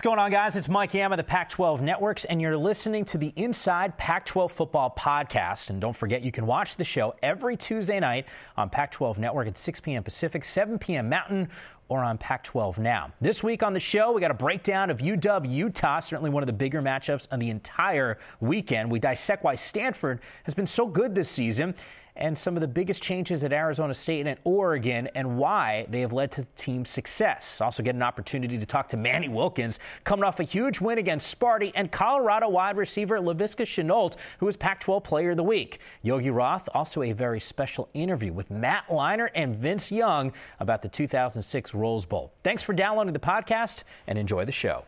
What's going on, guys? It's Mike Yam of the Pac 12 Networks, and you're listening to the Inside Pac 12 Football Podcast. And don't forget, you can watch the show every Tuesday night on Pac 12 Network at 6 p.m. Pacific, 7 p.m. Mountain, or on Pac 12 Now. This week on the show, we got a breakdown of UW Utah, certainly one of the bigger matchups on the entire weekend. We dissect why Stanford has been so good this season and some of the biggest changes at Arizona State and at Oregon and why they have led to team success. Also, get an opportunity to talk to Manny Wilkins, coming off a huge win against Sparty, and Colorado wide receiver Laviska Shenault, who was Pac 12 Player of the Week. Yogi Roth, also a very special interview with Matt Leinart and Vince Young about the 2006 Rose Bowl. Thanks for downloading the podcast and enjoy the show.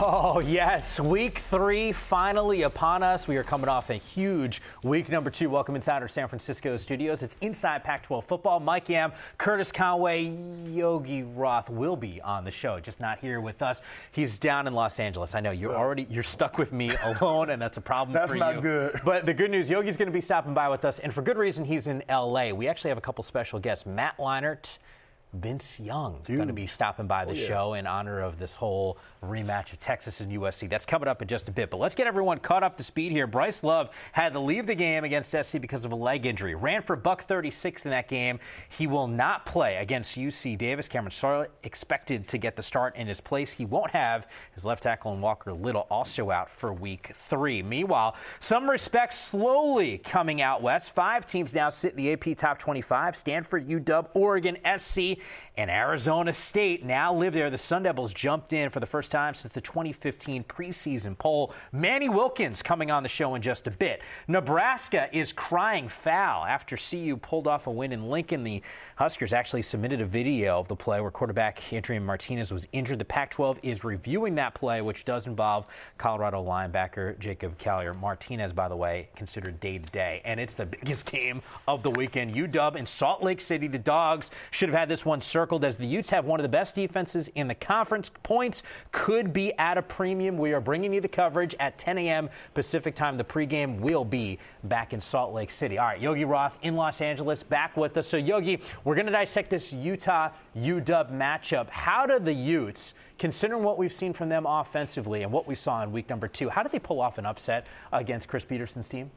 Oh, yes. Week three finally upon us. We are coming off a huge week number two. Welcome inside our San Francisco studios. It's Inside Pac 12 football. Mike Yam, Curtis Conway, Yogi Roth will be on the show, just not here with us. He's down in Los Angeles. I know you're already you're stuck with me alone, and that's a problem that's for you. That's not good. But the good news, Yogi's going to be stopping by with us, and for good reason. He's in LA. We actually have a couple special guests. Matt Leinart Vince Young going to be stopping by the oh, yeah. show in honor of this whole rematch of Texas and USC. That's coming up in just a bit. But let's get everyone caught up to speed here. Bryce Love had to leave the game against SC because of a leg injury. Ran for buck 36 in that game. He will not play against UC Davis. Cameron Scarlett expected to get the start in his place. He won't have his left tackle and Walker Little also out for week three. Meanwhile, some respect slowly coming out west. Five teams now sit in the AP top 25. Stanford, UW, Oregon, SC, and Arizona State now live there. The Sun Devils jumped in for the first time since the 2015 preseason poll. Manny Wilkins coming on the show in just a bit. Nebraska is crying foul after CU pulled off a win in Lincoln. The Huskers actually submitted a video of the play where quarterback Adrian Martinez was injured. The Pac 12 is reviewing that play, which does involve Colorado linebacker Jacob Collier. Martinez, by the way, considered day to day. And it's the biggest game of the weekend. UW in Salt Lake City. The Dogs should have had this one circled as the Utes have one of the best defenses in the conference. Points could be at a premium. We are bringing you the coverage at 10 a.m. Pacific time. The pregame will be back in Salt Lake City. All right, Yogi Roth in Los Angeles back with us. So, Yogi, we're going to dissect this Utah UW matchup. How do the Utes, considering what we've seen from them offensively and what we saw in week number two, how did they pull off an upset against Chris Peterson's team?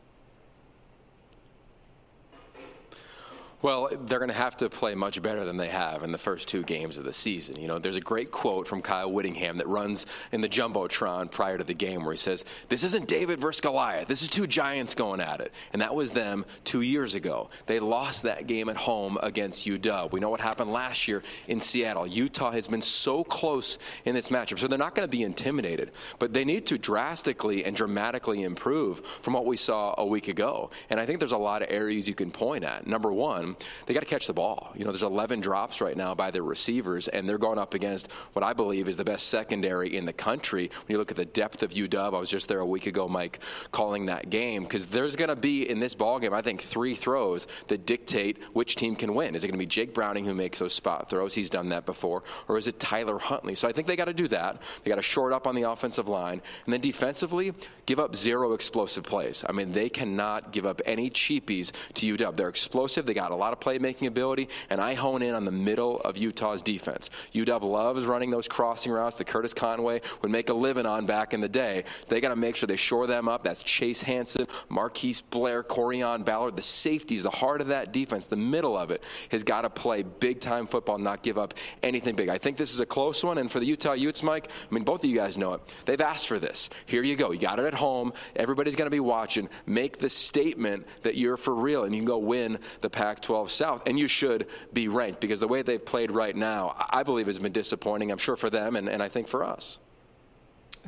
Well, they're going to have to play much better than they have in the first two games of the season. You know, there's a great quote from Kyle Whittingham that runs in the Jumbotron prior to the game where he says, This isn't David versus Goliath. This is two giants going at it. And that was them two years ago. They lost that game at home against UW. We know what happened last year in Seattle. Utah has been so close in this matchup, so they're not going to be intimidated. But they need to drastically and dramatically improve from what we saw a week ago. And I think there's a lot of areas you can point at. Number one, they got to catch the ball. You know, there's 11 drops right now by their receivers, and they're going up against what I believe is the best secondary in the country. When you look at the depth of UW, I was just there a week ago, Mike, calling that game because there's going to be in this ball game, I think, three throws that dictate which team can win. Is it going to be Jake Browning who makes those spot throws? He's done that before, or is it Tyler Huntley? So I think they got to do that. They got to short up on the offensive line, and then defensively, give up zero explosive plays. I mean, they cannot give up any cheapies to UW. They're explosive. They got a lot of playmaking ability, and I hone in on the middle of Utah's defense. UW loves running those crossing routes that Curtis Conway would make a living on back in the day. They got to make sure they shore them up. That's Chase Hansen, Marquise Blair, Corrion Ballard. The safeties, the heart of that defense, the middle of it, has got to play big time football, not give up anything big. I think this is a close one, and for the Utah Utes, Mike, I mean, both of you guys know it. They've asked for this. Here you go. You got it at home. Everybody's going to be watching. Make the statement that you're for real, and you can go win the Pac 12 South. South, and you should be ranked because the way they've played right now, I believe, has been disappointing. I'm sure for them, and, and I think for us.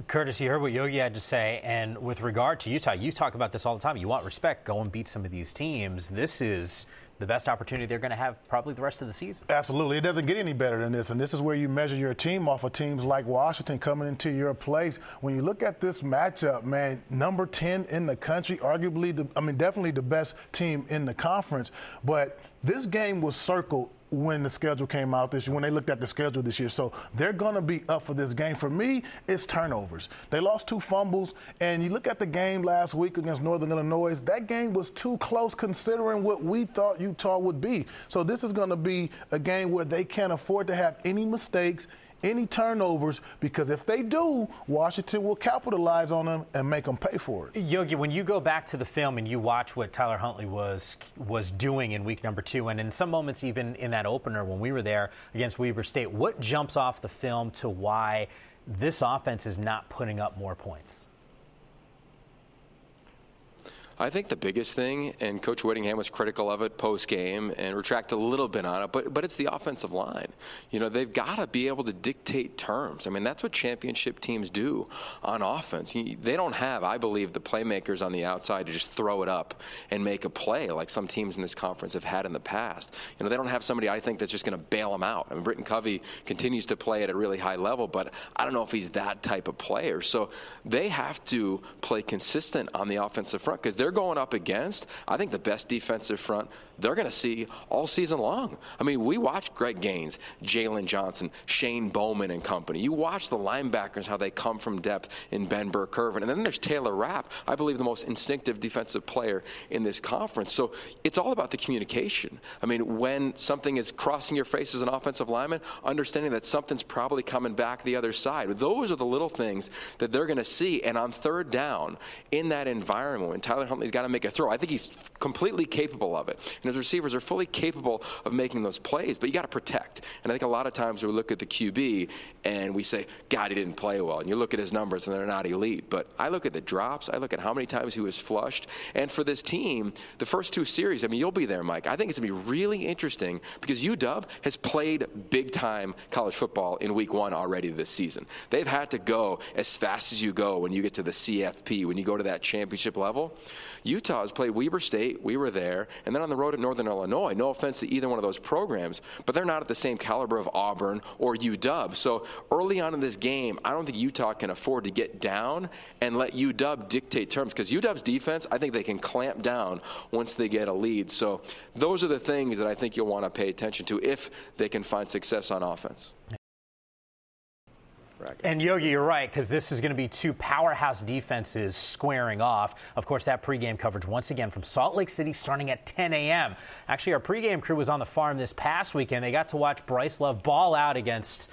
Curtis, you heard what Yogi had to say, and with regard to Utah, you talk about this all the time. You want respect, go and beat some of these teams. This is the best opportunity they're going to have probably the rest of the season. Absolutely. It doesn't get any better than this. And this is where you measure your team off of teams like Washington coming into your place. When you look at this matchup, man, number 10 in the country, arguably, the, I mean, definitely the best team in the conference. But this game was circled when the schedule came out this year, when they looked at the schedule this year. So they're going to be up for this game. For me, it's turnovers. They lost two fumbles, and you look at the game last week against Northern Illinois, that game was too close considering what we thought Utah would be. So this is going to be a game where they can't afford to have any mistakes any turnovers because if they do, Washington will capitalize on them and make them pay for it. Yogi, when you go back to the film and you watch what Tyler Huntley was was doing in week number two, and in some moments even in that opener when we were there against Weber State, what jumps off the film to why this offense is not putting up more points? I think the biggest thing, and Coach Whittingham was critical of it post game and retracted a little bit on it, but but it's the offensive line. You know, they've got to be able to dictate terms. I mean, that's what championship teams do on offense. They don't have, I believe, the playmakers on the outside to just throw it up and make a play like some teams in this conference have had in the past. You know, they don't have somebody I think that's just going to bail them out. I mean, Britton Covey continues to play at a really high level, but I don't know if he's that type of player. So they have to play consistent on the offensive front because they're going up against, I think, the best defensive front they're going to see all season long. I mean, we watch Greg Gaines, Jalen Johnson, Shane Bowman, and company. You watch the linebackers, how they come from depth in Ben Burr-Kirven. And then there's Taylor Rapp, I believe the most instinctive defensive player in this conference. So it's all about the communication. I mean, when something is crossing your face as an offensive lineman, understanding that something's probably coming back the other side. Those are the little things that they're going to see. And on third down, in that environment, when Tyler Huntley's got to make a throw, I think he's completely capable of it. And his receivers are fully capable of making those plays, but you got to protect. And I think a lot of times we look at the QB and we say, God, he didn't play well. And you look at his numbers and they're not elite. But I look at the drops, I look at how many times he was flushed. And for this team, the first two series, I mean, you'll be there, Mike. I think it's going to be really interesting because UW has played big time college football in week one already this season. They've had to go as fast as you go when you get to the CFP, when you go to that championship level. Utah has played Weber State, we were there, and then on the road at Northern Illinois. No offense to either one of those programs, but they're not at the same caliber of Auburn or UW. So early on in this game, I don't think Utah can afford to get down and let UW dictate terms because UW's defense, I think they can clamp down once they get a lead. So those are the things that I think you'll want to pay attention to if they can find success on offense. And Yogi, you're right, because this is going to be two powerhouse defenses squaring off. Of course, that pregame coverage once again from Salt Lake City starting at 10 a.m. Actually, our pregame crew was on the farm this past weekend. They got to watch Bryce Love ball out against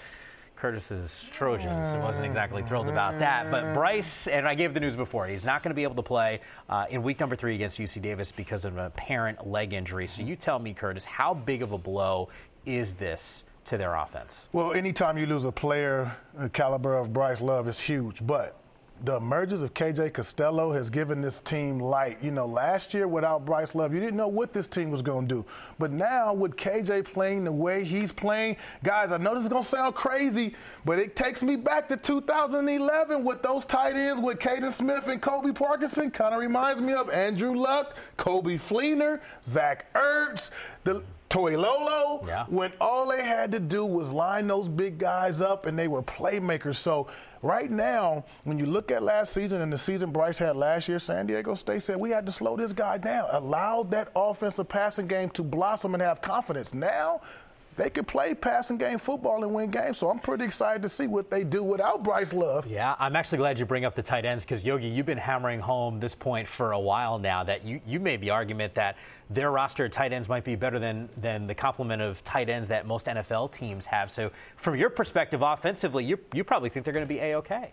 Curtis's Trojans. I wasn't exactly thrilled about that. But Bryce, and I gave the news before, he's not going to be able to play uh, in week number three against UC Davis because of an apparent leg injury. So you tell me, Curtis, how big of a blow is this to their offense? Well, anytime you lose a player the caliber of Bryce Love is huge, but the emergence of KJ Costello has given this team light. You know, last year without Bryce Love, you didn't know what this team was going to do. But now with KJ playing the way he's playing, guys, I know this is going to sound crazy, but it takes me back to 2011 with those tight ends with Kaden Smith and Colby Parkinson. Kind of reminds me of Andrew Luck, Coby Fleener, Zach Ertz. The Toilolo, yeah. when all they had to do was line those big guys up and they were playmakers. So right now, when you look at last season and the season Bryce had last year, San Diego State said we had to slow this guy down, allow that offensive passing game to blossom and have confidence. Now they could play passing game football and win games. So I'm pretty excited to see what they do without Bryce Love. Yeah, I'm actually glad you bring up the tight ends because Yogi, you've been hammering home this point for a while now that you, you made the argument that their roster of tight ends might be better than than the complement of tight ends that most NFL teams have. So from your perspective, offensively, you you probably think they're going to be a okay.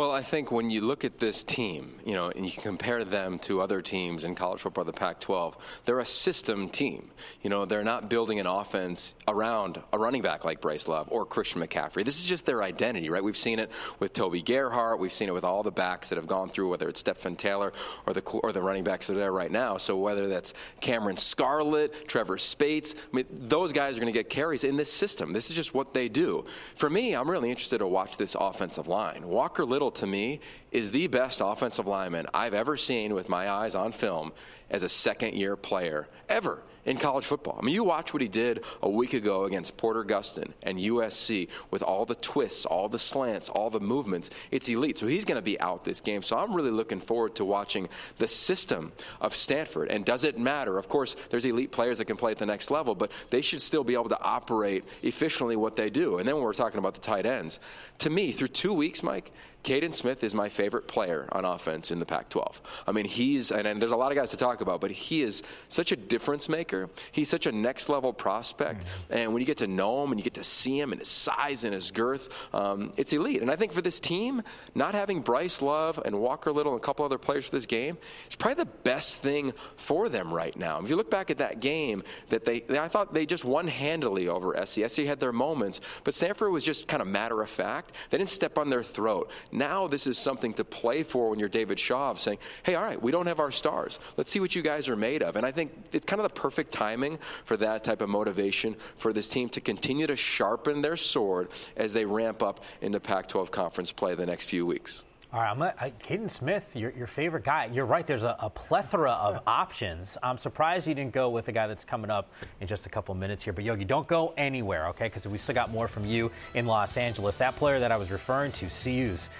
Well, I think when you look at this team, you know, and you compare them to other teams in college football, the Pac-12, they're a system team. You know, they're not building an offense around a running back like Bryce Love or Christian McCaffrey. This is just their identity, right? We've seen it with Toby Gerhart. We've seen it with all the backs that have gone through, whether it's Stepfan Taylor or the or the running backs that are there right now. So whether that's Cameron Scarlett, Trevor Speights, I mean, those guys are going to get carries in this system. This is just what they do. For me, I'm really interested to watch this offensive line. Walker Little to me, is the best offensive lineman I've ever seen with my eyes on film as a second year player ever. In college football. I mean, you watch what he did a week ago against Porter Gustin and USC with all the twists, all the slants, all the movements. It's elite. So he's going to be out this game. So I'm really looking forward to watching the system of Stanford. And does it matter? Of course, there's elite players that can play at the next level, but they should still be able to operate efficiently what they do. And then when we're talking about the tight ends, to me, through two weeks, Mike, Kaden Smith is my favorite player on offense in the Pac 12. I mean, he's, and, and, there's a lot of guys to talk about, but he is such a difference maker. He's such a next level prospect. And when you get to know him and you get to see him and his size and his girth, um, it's elite. And I think for this team, not having Bryce Love and Walker Little and a couple other players for this game is probably the best thing for them right now. If you look back at that game, that they, I thought they just won handily over SC. SC had their moments, but Stanford was just kind of matter of fact. They didn't step on their throat. Now this is something to play for when you're David Shaw saying, hey, all right, we don't have our stars. Let's see what you guys are made of. And I think it's kind of the perfect timing for that type of motivation for this team to continue to sharpen their sword as they ramp up into Pac 12 conference play the next few weeks. All right, I'm gonna, uh, Kaden Smith, your, your favorite guy. You're right. There's a, a plethora of options. I'm surprised you didn't go with the guy that's coming up in just a couple minutes here. But Yogi, don't go anywhere, okay? Because we still got more from you in Los Angeles. That player that I was referring to, CU's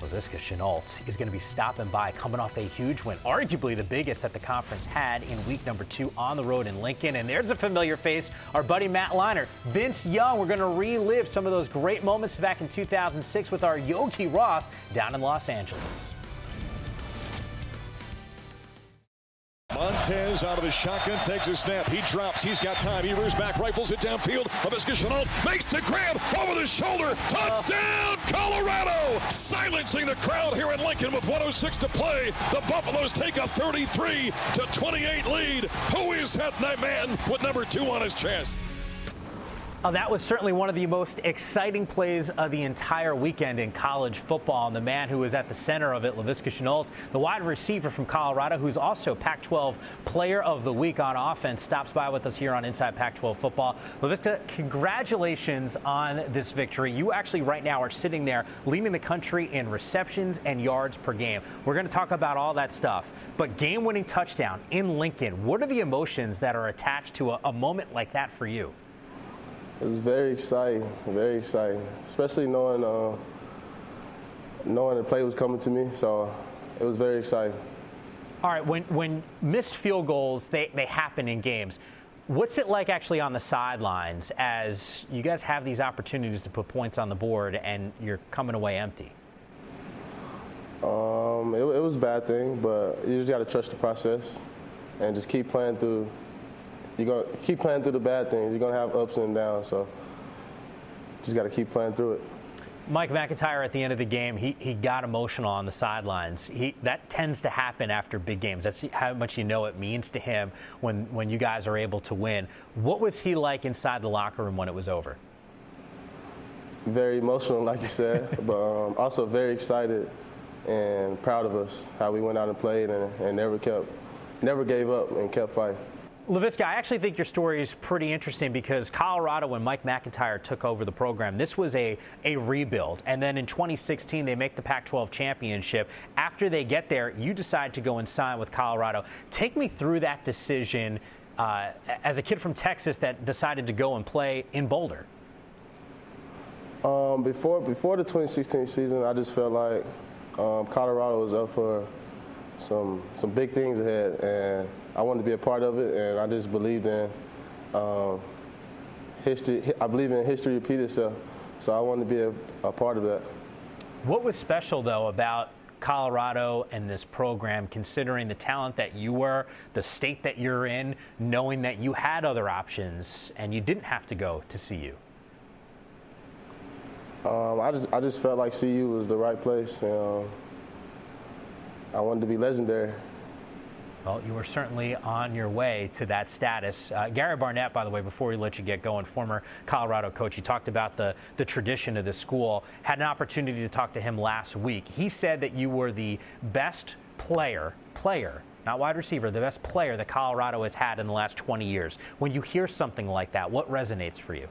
Laviska Shenault is going to be stopping by, coming off a huge win, arguably the biggest that the conference had in week number two on the road in Lincoln. And there's a familiar face, our buddy Matt Leinart. Vince Young, we're going to relive some of those great moments back in 2006 with our Yogi Roth down in Los Angeles. Montez out of the shotgun takes a snap. He drops. He's got time. He rears back, rifles it downfield. Laviska Shenault makes the grab over the shoulder. Touchdown, Colorado! Silencing the crowd here in Lincoln with 106 to play. The Buffaloes take a 33 to 28 lead. Who is that man with number two on his chest? Oh, that was certainly one of the most exciting plays of the entire weekend in college football. And the man who was at the center of it, Laviska Shenault, the wide receiver from Colorado, who's also Pac 12 Player of the Week on offense, stops by with us here on Inside Pac 12 Football. Laviska, congratulations on this victory. You actually, right now, are sitting there leading the country in receptions and yards per game. We're going to talk about all that stuff. But game winning touchdown in Lincoln, what are the emotions that are attached to a, a moment like that for you? It was very exciting, very exciting, especially knowing uh, knowing the play was coming to me. So it was very exciting. All right, when when missed field goals they, they happen in games. What's it like actually on the sidelines as you guys have these opportunities to put points on the board and you're coming away empty? Um, it, it was a bad thing, but you just got to trust the process and just keep playing through you're gonna keep playing through the bad things. You're gonna have ups and downs. So just got to keep playing through it. Mike McIntyre at the end of the game, he, he got emotional on the sidelines. He, that tends to happen after big games. That's how much you know it means to him when, when you guys are able to win. What was he like inside the locker room when it was over? Very emotional, like you said, but um, also very excited and proud of us how we went out and played and, and never kept, never gave up and kept fighting. Laviska, I actually think your story is pretty interesting because Colorado, when Mike McIntyre took over the program, this was a, a rebuild. And then in 2016, they make the Pac 12 championship. After they get there, you decide to go and sign with Colorado. Take me through that decision uh, as a kid from Texas that decided to go and play in Boulder. Um, before, before the 2016 season, I just felt like um, Colorado was up for some, some big things ahead. And I wanted to be a part of it, and I just believed in um, history. I believe in history repeat itself, so I wanted to be a, a part of that. What was special though about Colorado and this program, considering the talent that you were, the state that you're in, knowing that you had other options and you didn't have to go to CU? Um, I just I just felt like CU was the right place. Um, I wanted to be legendary, well, you were certainly on your way to that status. Uh, Gary Barnett, by the way, before we let you get going, former Colorado coach, he talked about the, the tradition of the school. Had an opportunity to talk to him last week. He said that you were the best player, player, not wide receiver, the best player that Colorado has had in the last 20 years. When you hear something like that, what resonates for you?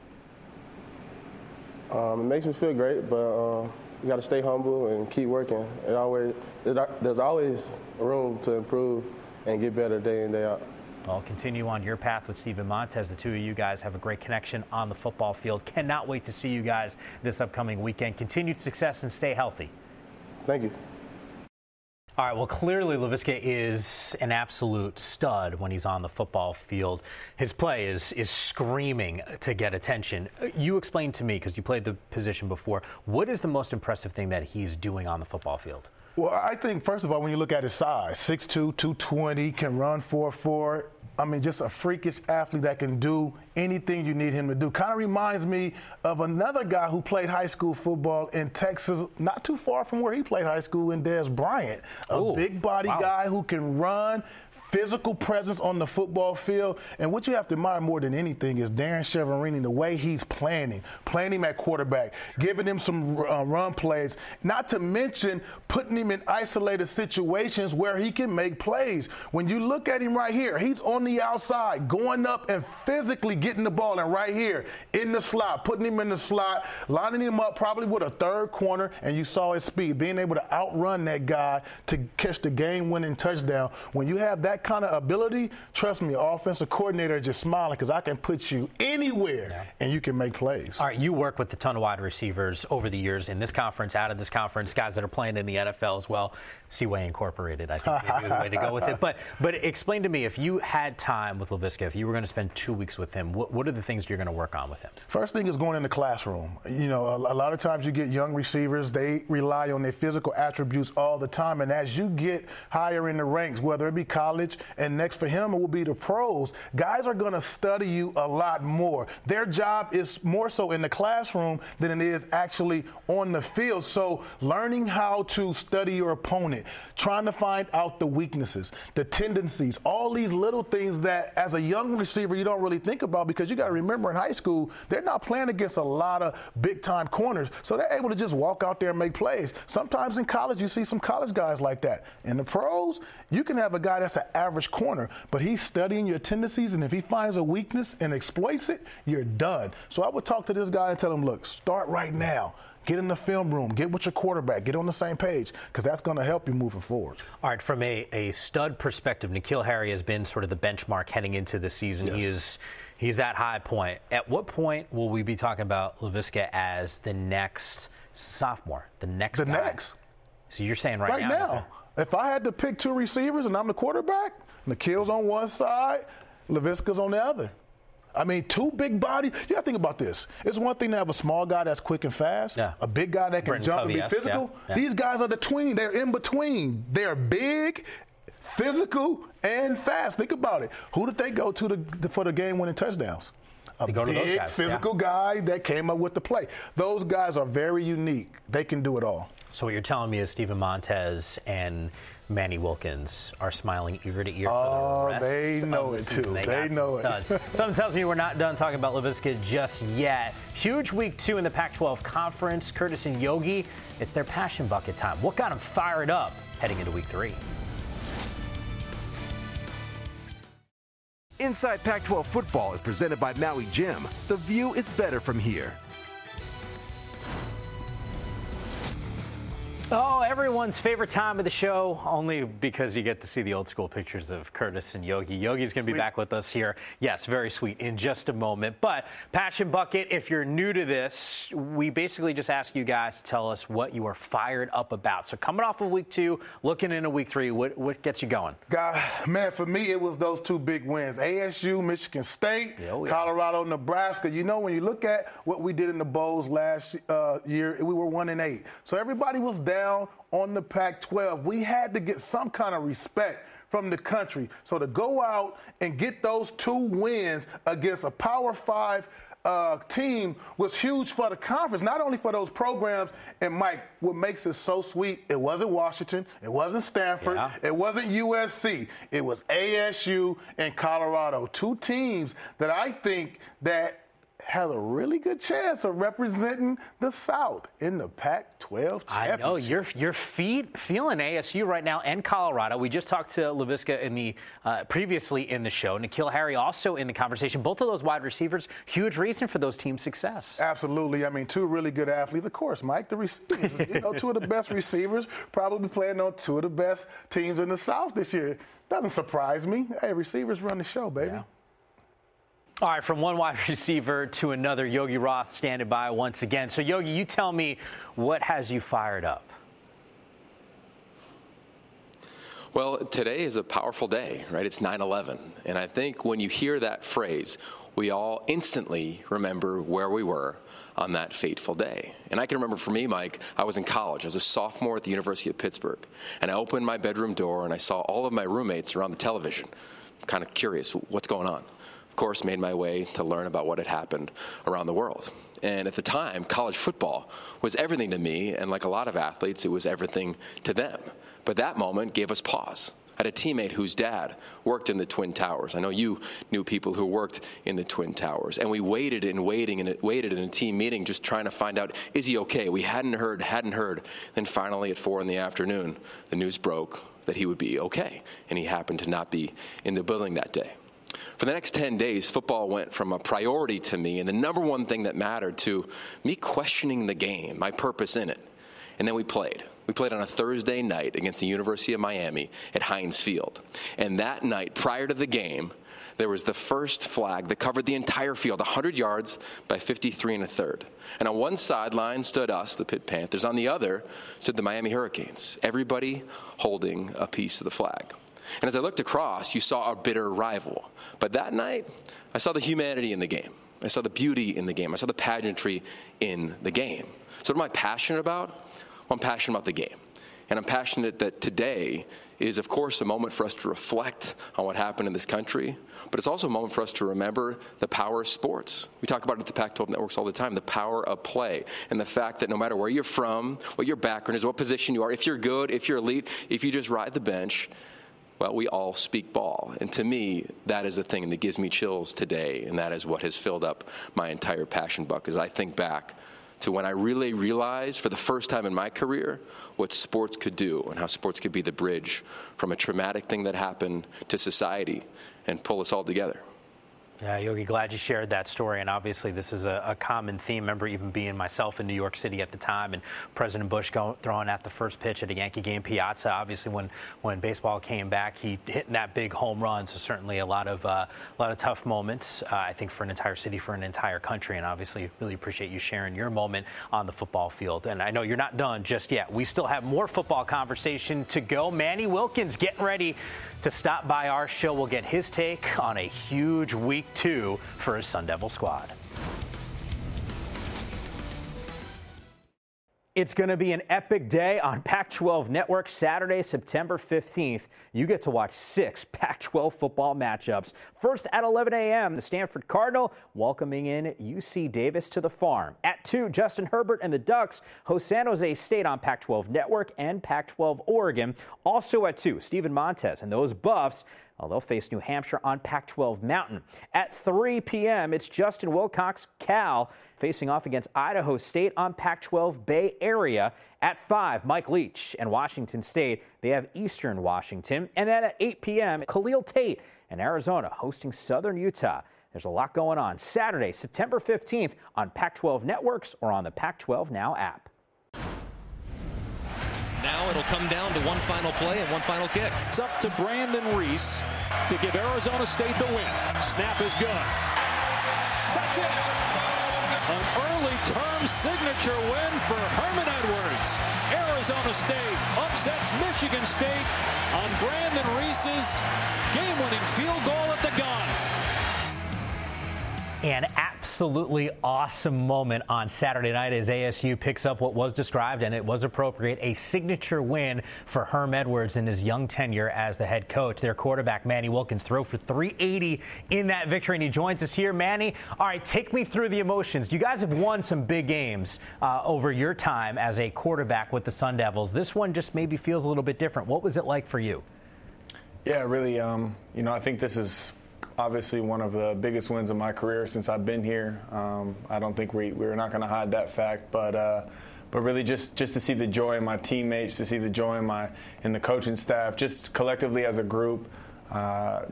Um, it makes me feel great, but uh, you got to stay humble and keep working. It always, there's always room to improve and get better day in day out. Well, continue on your path with Steven Montez. The two of you guys have a great connection on the football field. Cannot wait to see you guys this upcoming weekend. Continued success and stay healthy. Thank you. All right, well, clearly Laviska is an absolute stud when he's on the football field. His play is, is screaming to get attention. You explain to me, because you played the position before, what is the most impressive thing that he's doing on the football field? Well, I think, first of all, when you look at his size 6'2, 220, can run 4 4. I mean, just a freakish athlete that can do anything you need him to do. Kind of reminds me of another guy who played high school football in Texas, not too far from where he played high school in Dez Bryant. A Ooh, big body wow. guy who can run, physical presence on the football field. And what you have to admire more than anything is Darrin Chiaverini, the way he's planning, playing him at quarterback, giving him some uh, run plays, not to mention putting him in isolated situations where he can make plays. When you look at him right here, he's on the outside, going up and physically getting the ball, and right here in the slot, putting him in the slot, lining him up probably with a third corner, and you saw his speed, being able to outrun that guy to catch the game winning touchdown. When you have that kind of ability, trust me, offensive coordinator just smiling because I can put you anywhere Yeah. and you can make plays. All right, you work with a ton of wide receivers over the years in this conference, out of this conference, guys that are playing in the NFL as well. Seaway Incorporated, I think, maybe the way to go with it. But but explain to me if you had time with Laviska, if you were going to spend two weeks with him, what, what are the things you're going to work on with him? First thing is going in the classroom. You know, a, a lot of times you get young receivers, they rely on their physical attributes all the time. And as you get higher in the ranks, whether it be college and next for him, it will be the pros, guys are going to study you a lot more. Their job is more so in the classroom than it is actually on the field. So learning how to study your opponent, trying to find out the weaknesses, the tendencies, all these little things that as a young receiver you don't really think about because you got to remember in high school they're not playing against a lot of big time corners. So they're able to just walk out there and make plays. Sometimes in college you see some college guys like that. In the pros, you can have a guy that's an average corner, but he's studying your tendencies and if he finds a weakness and exploits it, you're done. So I would talk to this guy and tell him, "Look, start right now." Get in the film room, get with your quarterback, get on the same page, because that's going to help you moving forward. All right, from a, a stud perspective, N'Keal Harry has been sort of the benchmark heading into the season. He is he's that high point. At what point will we be talking about Laviska as the next sophomore, the next The guy? next. So you're saying right, Right now, now, if I had to pick two receivers and I'm the quarterback, N'Keal's on one side, Laviska's on the other. I mean, two big bodies. You got to think about this. It's one thing to have a small guy that's quick and fast, Yeah. a big guy that can jump and be physical. yeah, yeah. These guys are the tween. They're in between. They're big, physical, and fast. Think about it. Who did they go to the, for the game-winning touchdowns? A They go to those big, guys, yeah. physical guy that came up with the play. Those guys are very unique. They can do it all. So what you're telling me is Steven Montez and Manny Wilkins are smiling ear to ear. Oh, for the oh, rest they know of it the season. too. They, They got some know it. studs. Something tells me we're not done talking about Laviska just yet. Huge week two in the Pac-12 conference. Curtis and Yogi, it's their passion bucket time. What got them fired up heading into week three? Inside Pac 12 football is presented by Maui Jim. The view is better from here. Oh, everyone's favorite time of the show, only because you get to see the old school pictures of Curtis and Yogi. Yogi's going to be back with us here. Yes, very sweet in just a moment. But Passion Bucket, if you're new to this, we basically just ask you guys to tell us what you are fired up about. So coming off of week two, looking into week three, what, what gets you going? God, man, for me, it was those two big wins ASU, Michigan State, oh yeah. Colorado, Nebraska. You know, when you look at what we did in the Bowls last uh, year, we were one and eight. So everybody was down on the Pac 12. We had to get some kind of respect from the country. So to go out and get those two wins against a Power Five uh, team was huge for the conference, not only for those programs. And Mike, what makes it so sweet, it wasn't Washington, it wasn't Stanford, Yeah. it wasn't USC, it was ASU and Colorado. Two teams that I think that has a really good chance of representing the South in the Pac-12 championship. I know you're you're feed, feeling ASU right now and Colorado. We just talked to Laviska in the uh, previously in the show. N'Keal Harry also in the conversation. Both of those wide receivers, huge reason for those teams' success. Absolutely. I mean, two really good athletes, of course. Mike, the receivers, you know, two of the best receivers, probably playing on two of the best teams in the South this year. Doesn't surprise me. Hey, receivers run the show, baby. Yeah. All right, from one wide receiver to another, Yogi Roth standing by once again. So, Yogi, you tell me what has you fired up? Well, today is a powerful day, right? It's 9 11. And I think when you hear that phrase, we all instantly remember where we were on that fateful day. And I can remember for me, Mike, I was in college. I was a sophomore at the University of Pittsburgh. And I opened my bedroom door and I saw all of my roommates around the television. kind of curious, what's going on? Course, made my way to learn about what had happened around the world. And at the time, college football was everything to me, and like a lot of athletes, it was everything to them. But that moment gave us pause. I had a teammate whose dad worked in the Twin Towers. I know you knew people who worked in the Twin Towers. And we waited and waiting and waited in a team meeting just trying to find out, is he okay? We hadn't heard, hadn't heard. Then finally at four in the afternoon, the news broke that he would be okay. And he happened to not be in the building that day. For the next 10 days, football went from a priority to me and the number one thing that mattered to me questioning the game, my purpose in it. And then we played. We played on a Thursday night against the University of Miami at Heinz Field. And that night, prior to the game, there was the first flag that covered the entire field, 100 yards by 53 and a third. And on one sideline stood us, the Pitt Panthers. On the other stood the Miami Hurricanes, everybody holding a piece of the flag. And as I looked across, you saw a bitter rival. But that night, I saw the humanity in the game. I saw the beauty in the game. I saw the pageantry in the game. So, what am I passionate about? Well, I'm passionate about the game. And I'm passionate that today is, of course, a moment for us to reflect on what happened in this country, but it's also a moment for us to remember the power of sports. We talk about it at the Pac 12 networks all the time the power of play, and the fact that no matter where you're from, what your background is, what position you are, if you're good, if you're elite, if you just ride the bench, well, we all speak ball. And to me, that is the thing that gives me chills today, and that is what has filled up my entire passion bucket. As I think back to when I really realized for the first time in my career what sports could do and how sports could be the bridge from a traumatic thing that happened to society and pull us all together. Yeah, Yogi, glad you shared that story. And obviously, this is a, a, common theme. Remember, even being myself in New York City at the time, and President Bush going, throwing out the first pitch at a Yankee game, Piazza. Obviously, when when baseball came back, he hitting that big home run. So certainly a lot of uh, a lot of tough moments. Uh, I think for an entire city, for an entire country. And obviously, really appreciate you sharing your moment on the football field. And I know you're not done just yet. We still have more football conversation to go. Manny Wilkins getting ready to stop by our show. We'll get his take on a huge week two for his Sun Devil squad. It's going to be an epic day on Pac 12 Network Saturday, September 15th. You get to watch six Pac 12 football matchups. First at 11 a.m., the Stanford Cardinal welcoming in UC Davis to the farm. At 2, Justin Herbert and the Ducks host San Jose State on Pac 12 Network and Pac 12 Oregon. Also at 2, Steven Montez and those Buffs well, they'll face New Hampshire on Pac 12 Mountain. At 3 p.m., it's Justin Wilcox, Cal, facing off against Idaho State on Pac 12 Bay Area. At 5, Mike Leach and Washington State. They have Eastern Washington. And then at 8 p.m., Khalil Tate and Arizona hosting Southern Utah. There's a lot going on Saturday, September 15th on Pac 12 networks or on the Pac 12 Now app. Now it'll come down to one final play and one final kick. It's up to Brandon Ruiz to give Arizona State the win. Snap is good. That's it. An early term signature win for Herman Edwards. Arizona State upsets Michigan State on Brandon Ruiz's game-winning field goal at the gun. An absolutely awesome moment on Saturday night as ASU picks up what was described, and it was appropriate, a signature win for Herm Edwards in his young tenure as the head coach. Their quarterback, Manny Wilkins, throw for 380 in that victory, and he joins us here. Manny, all right, take me through the emotions. You guys have won some big games uh, over your time as a quarterback with the Sun Devils. This one just maybe feels a little bit different. What was it like for you? Yeah, really. Um, you know, I think this is obviously one of the biggest wins of my career since I've been here. Um, I don't think we, we're not going to hide that fact, but uh, but really just, just to see the joy in my teammates, to see the joy in my in the coaching staff, just collectively as a group. Uh,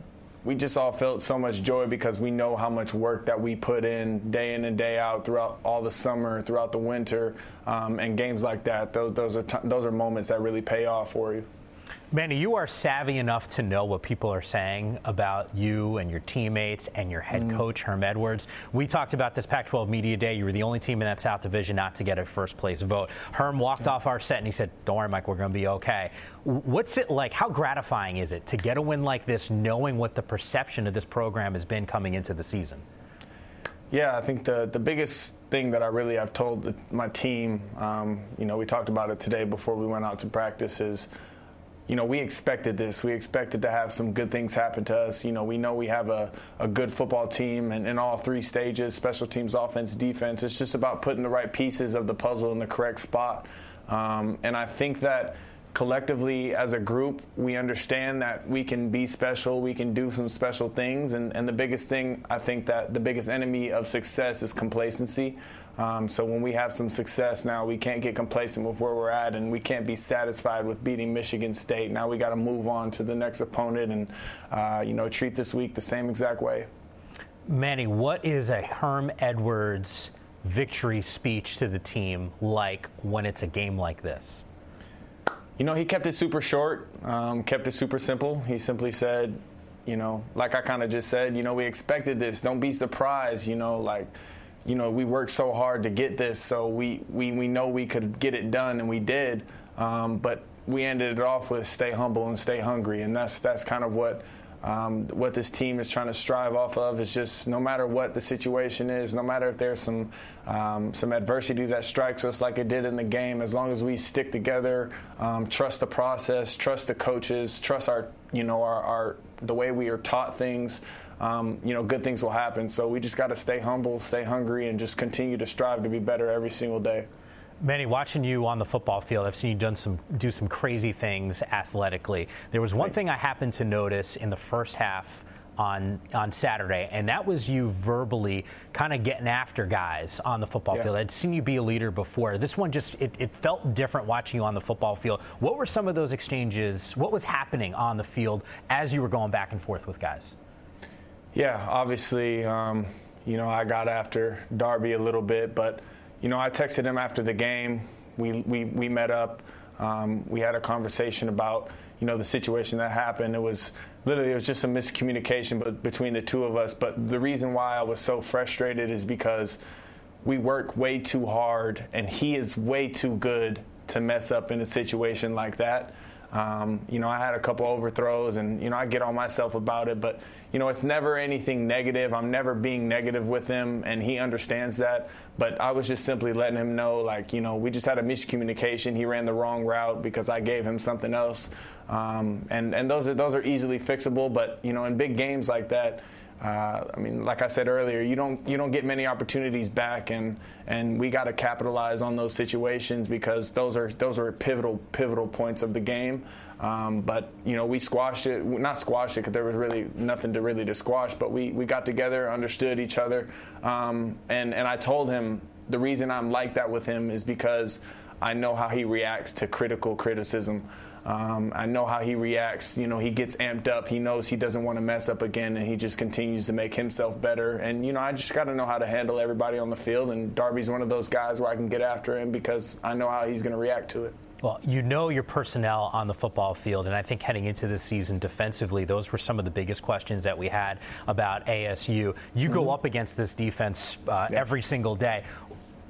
we just all felt so much joy because we know how much work that we put in day in and day out throughout all the summer, throughout the winter, um, and games like that. Those, those are t- those are moments that really pay off for you. Manny, you are savvy enough to know what people are saying about you and your teammates and your head mm. coach, Herm Edwards. We talked about this Pac 12 Media Day. You were the only team in that South Division not to get a first place vote. Herm walked yeah. off our set and he said, Don't worry, Mike, we're going to be okay. What's it like? How gratifying is it to get a win like this, knowing what the perception of this program has been coming into the season? Yeah, I think the, the biggest thing that I really have told the, my team, um, you know, we talked about it today before we went out to practice, is you know, we expected this. We expected to have some good things happen to us. You know, we know we have a, a good football team in all three stages special teams, offense, defense. It's just about putting the right pieces of the puzzle in the correct spot. Um, and I think that collectively as a group, we understand that we can be special, we can do some special things. And, and the biggest thing, I think that the biggest enemy of success is complacency. Um, so when we have some success now, we can't get complacent with where we're at, and we can't be satisfied with beating Michigan State. Now we got to move on to the next opponent, and uh, you know treat this week the same exact way. Manny, what is a Herm Edwards victory speech to the team like when it's a game like this? You know, he kept it super short, um, kept it super simple. He simply said, you know, like I kind of just said, you know, we expected this. Don't be surprised. You know, like you know, we worked so hard to get this, so we, we, we know we could get it done, and we did. Um, but we ended it off with stay humble and stay hungry, and that's that's kind of what um, what this team is trying to strive off of. Is just no matter what the situation is, no matter if there's some um, some adversity that strikes us like it did in the game, as long as we stick together, um, trust the process, trust the coaches, trust our you know our, our the way we are taught things um, you know, good things will happen. So we just got to stay humble, stay hungry, and just continue to strive to be better every single day. Manny, watching you on the football field, I've seen you done some do some crazy things athletically. There was one thing I happened to notice in the first half on on Saturday, and that was you verbally kind of getting after guys on the football yeah. field. I'd seen you be a leader before. This one just it, it, felt different watching you on the football field. What were some of those exchanges? What was happening on the field as you were going back and forth with guys? Yeah, obviously, um, you know, I got after Darby a little bit, but, you know, I texted him after the game. We, we, we met up. Um, we had a conversation about, you know, the situation that happened. It was literally, it was just a miscommunication but, between the two of us. But the reason why I was so frustrated is because we work way too hard, and he is way too good to mess up in a situation like that. Um, you know, I had a couple overthrows, and you know, I get on myself about it, but you know, it's never anything negative. I'm never being negative with him, and he understands that. But I was just simply letting him know, like, you know, we just had a miscommunication. He ran the wrong route because I gave him something else, um, and and those are those are easily fixable. But you know, in big games like that. Uh, I mean, like I said earlier, you don't you don't get many opportunities back, and and we got to capitalize on those situations because those are those are pivotal pivotal points of the game. Um, but you know, we squashed it, not squashed it because there was really nothing to really to squash. But we, we got together, understood each other, um, and and I told him the reason I'm like that with him is because I know how he reacts to critical criticism. Um, I know how he reacts. You know, he gets amped up. He knows he doesn't want to mess up again, and he just continues to make himself better. And you know, I just got to know how to handle everybody on the field. And Darby's one of those guys where I can get after him because I know how he's going to react to it. Well, you know your personnel on the football field, and I think heading into the season defensively, those were some of the biggest questions that we had about ASU. You mm-hmm. go up against this defense uh, yeah. every single day.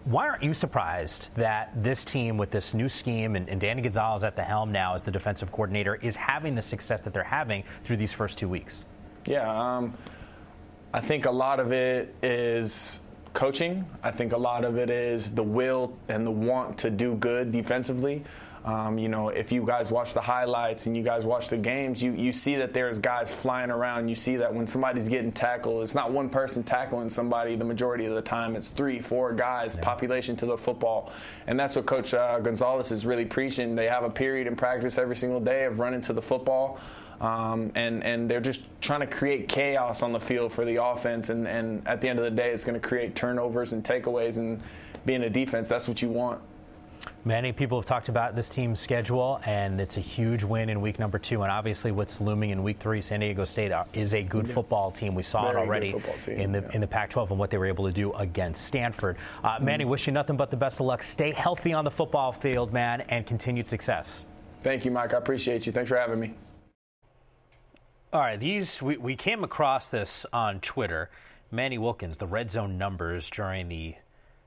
Why aren't you surprised that this team, with this new scheme and, and Danny Gonzalez at the helm now as the defensive coordinator, is having the success that they're having through these first two weeks? Yeah, um, I think a lot of it is coaching. I think a lot of it is the will and the want to do good defensively. Um, you know, if you guys watch the highlights and you guys watch the games, you, you see that there's guys flying around. You see that when somebody's getting tackled, it's not one person tackling somebody the majority of the time. It's three, four guys, yeah. population to the football. And that's what Coach uh, Gonzalez is really preaching. They have a period in practice every single day of running to the football. Um, and and they're just trying to create chaos on the field for the offense. And, and at the end of the day, it's going to create turnovers and takeaways. And being a defense, that's what you want. Many people have talked about this team's schedule, and it's a huge win in week number two. And obviously, what's looming in week three, San Diego State is a good football team. We saw Very it already in the yeah. in the Pac-12 and what they were able to do against Stanford. Uh, Manny, mm. wish you nothing but the best of luck. Stay healthy on the football field, man, and continued success. Thank you, Mike. I appreciate you. Thanks for having me. All right, these we, we came across this on Twitter. Manny Wilkins, the red zone numbers during the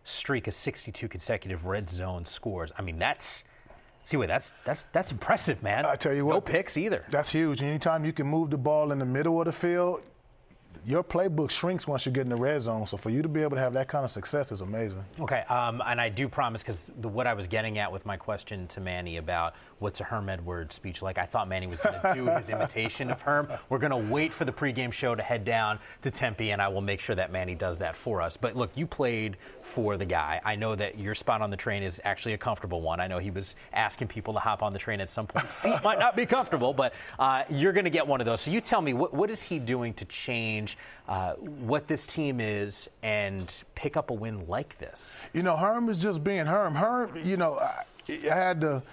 streak of 62 consecutive red zone scores. I mean, that's see wait, that's that's that's impressive, man. I tell you what, no picks either. That's huge. Anytime you can move the ball in the middle of the field, your playbook shrinks once you get in the red zone. So for you to be able to have that kind of success is amazing. Okay, um, and I do promise because what I was getting at with my question to Manny about what's a Herm Edwards speech like, I thought Manny was going to do his imitation of Herm. We're going to wait for the pregame show to head down to Tempe, and I will make sure that Manny does that for us. But look, you played for the guy. I know that your spot on the train is actually a comfortable one. I know he was asking people to hop on the train at some point. Seat might not be comfortable, but uh, you're going to get one of those. So you tell me, what, what is he doing to change uh, what this team is and pick up a win like this? You know, Herm is just being Herm. Herm, you know, I, I had the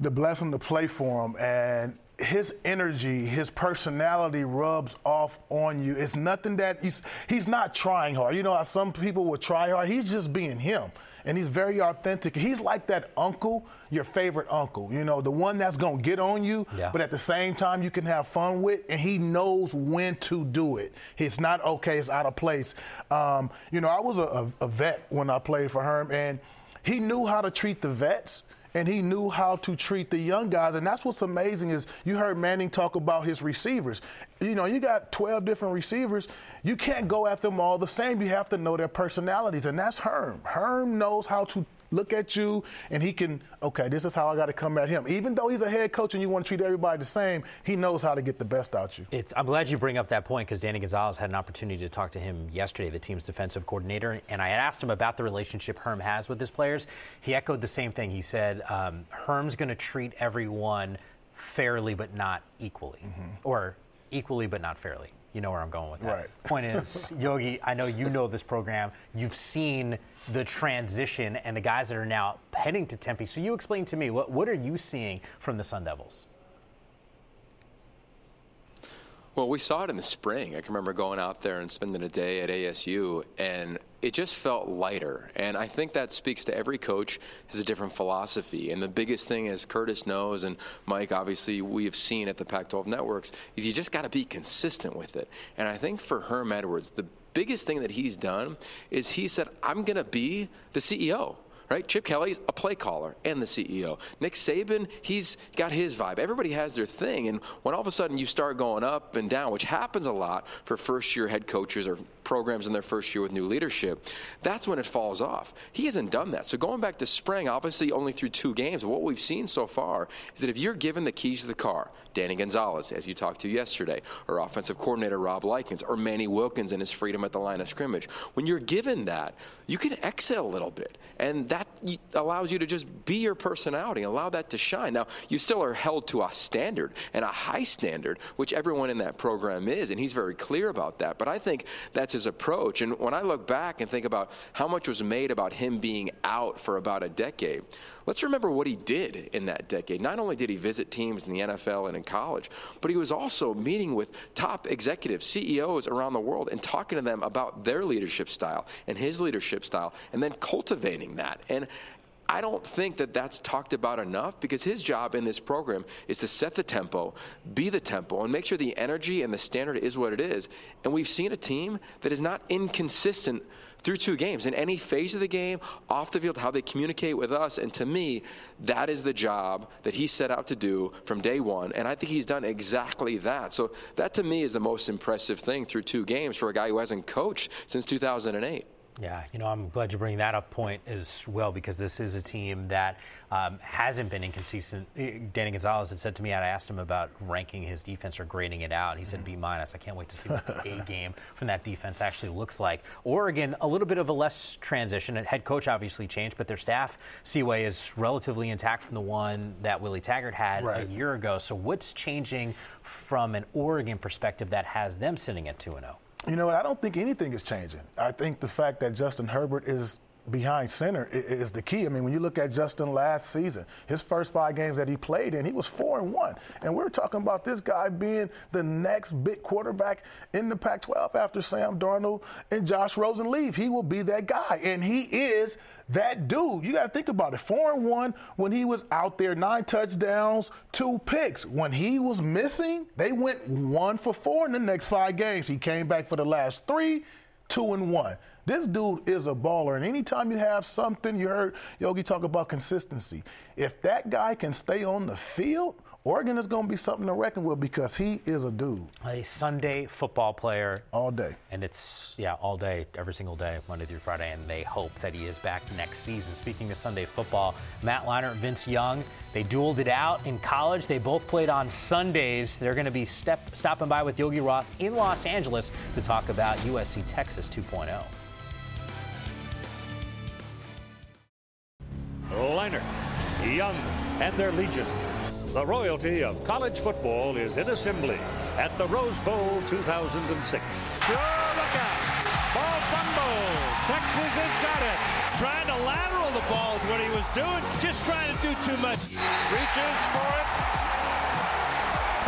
the blessing to play for him, and his energy, his personality rubs off on you. It's nothing that he's he's not trying hard. You know how some people would try hard. He's just being him and he's very authentic. He's like that uncle, your favorite uncle, you know, the one that's going to get on you, yeah. but at the same time you can have fun with, and he knows when to do it. It's not okay, it's out of place. Um, you know, I was a, a, a vet when I played for Herm, and he knew how to treat the vets and he knew how to treat the young guys. And that's what's amazing is you heard Manning talk about his receivers. You know, you got 12 different receivers. You can't go at them all the same. You have to know their personalities, and that's Herm. Herm knows how to look at you and he can, okay, this is how I got to come at him. Even though he's a head coach and you want to treat everybody the same, he knows how to get the best out you. It's, I'm glad you bring up that point because Danny Gonzales had an opportunity to talk to him yesterday, the team's defensive coordinator, and I asked him about the relationship Herm has with his players. He echoed the same thing. He said um, Herm's going to treat everyone fairly but not equally, mm-hmm. or equally but not fairly. You know where I'm going with that. Right. Point is, Yogi, I know you know this program. You've seen the transition and the guys that are now heading to Tempe. So you explain to me what what are you seeing from the Sun Devils? Well, we saw it in the spring. I can remember going out there and spending a day at ASU, and it just felt lighter. And I think that speaks to every coach has a different philosophy. And the biggest thing, as Curtis knows, and Mike, obviously, we have seen at the Pac 12 networks, is you just got to be consistent with it. And I think for Herm Edwards, the biggest thing that he's done is he said, I'm going to be the CEO right? Chip Kelly's a play caller and the CEO. Nick Saban, he's got his vibe. Everybody has their thing. And when all of a sudden you start going up and down, which happens a lot for first year head coaches or programs in their first year with new leadership, that's when it falls off. He hasn't done that. So going back to spring, obviously only through two games, what we've seen so far is that if you're given the keys to the car, Danny Gonzales, as you talked to yesterday, or offensive coordinator Rob Likens, or Manny Wilkins and his freedom at the line of scrimmage, when you're given that, you can exhale a little bit. And that allows you to just be your personality, allow that to shine. Now, you still are held to a standard and a high standard, which everyone in that program is, and he's very clear about that. But I think that's his approach. And when I look back and think about how much was made about him being out for about a decade, let's remember what he did in that decade. Not only did he visit teams in the NFL and in college, but he was also meeting with top executives, CEOs around the world, and talking to them about their leadership style and his leadership style, and then cultivating that. And I don't think that that's talked about enough because his job in this program is to set the tempo, be the tempo, and make sure the energy and the standard is what it is. And we've seen a team that is not inconsistent through two games in any phase of the game, off the field, how they communicate with us. And to me, that is the job that he set out to do from day one. And I think he's done exactly that. So that to me is the most impressive thing through two games for a guy who hasn't coached since 2008. Yeah, you know, I'm glad you bring that up point as well because this is a team that um, hasn't been inconsistent. Eh, Danny Gonzales had said to me, I asked him about ranking his defense or grading it out. He said B minus. I can't wait to see what the A game from that defense actually looks like. Oregon, a little bit of a less transition. Head coach obviously changed, but their staff, Seaway, is relatively intact from the one that Willie Taggart had right. a year ago. So what's changing from an Oregon perspective that has them sitting at 2 0? You know, I don't think anything is changing. I think the fact that Justin Herbert is behind center is the key. I mean, when you look at Justin last season, his first five games that he played in, he was four and one. And we're talking about this guy being the next big quarterback in the Pac-12 after Sam Darnold and Josh Rosen leave. He will be that guy, and he is that dude. You got to think about it. Four and one when he was out there, nine touchdowns, two picks. When he was missing, they went one for four in the next five games. He came back for the last three, two and one. This dude is a baller. And anytime you have something, you heard Yogi talk about consistency. If that guy can stay on the field, Oregon is going to be something to reckon with because he is a dude. A Sunday football player. All day. And it's, yeah, all day, every single day, Monday through Friday. And they hope that he is back next season. Speaking of Sunday football, Matt Leinart, Vince Young, they dueled it out in college. They both played on Sundays. They're going to be step, stopping by with Yogi Roth in Los Angeles to talk about USC Texas 2.0. Leinart, Young, and their Legion. The royalty of college football is in assembly at the Rose Bowl 2006. Sure, look out. Ball fumble. Texas has got it. Trying to lateral the ball is what he was doing. Just trying to do too much. Reaches for it.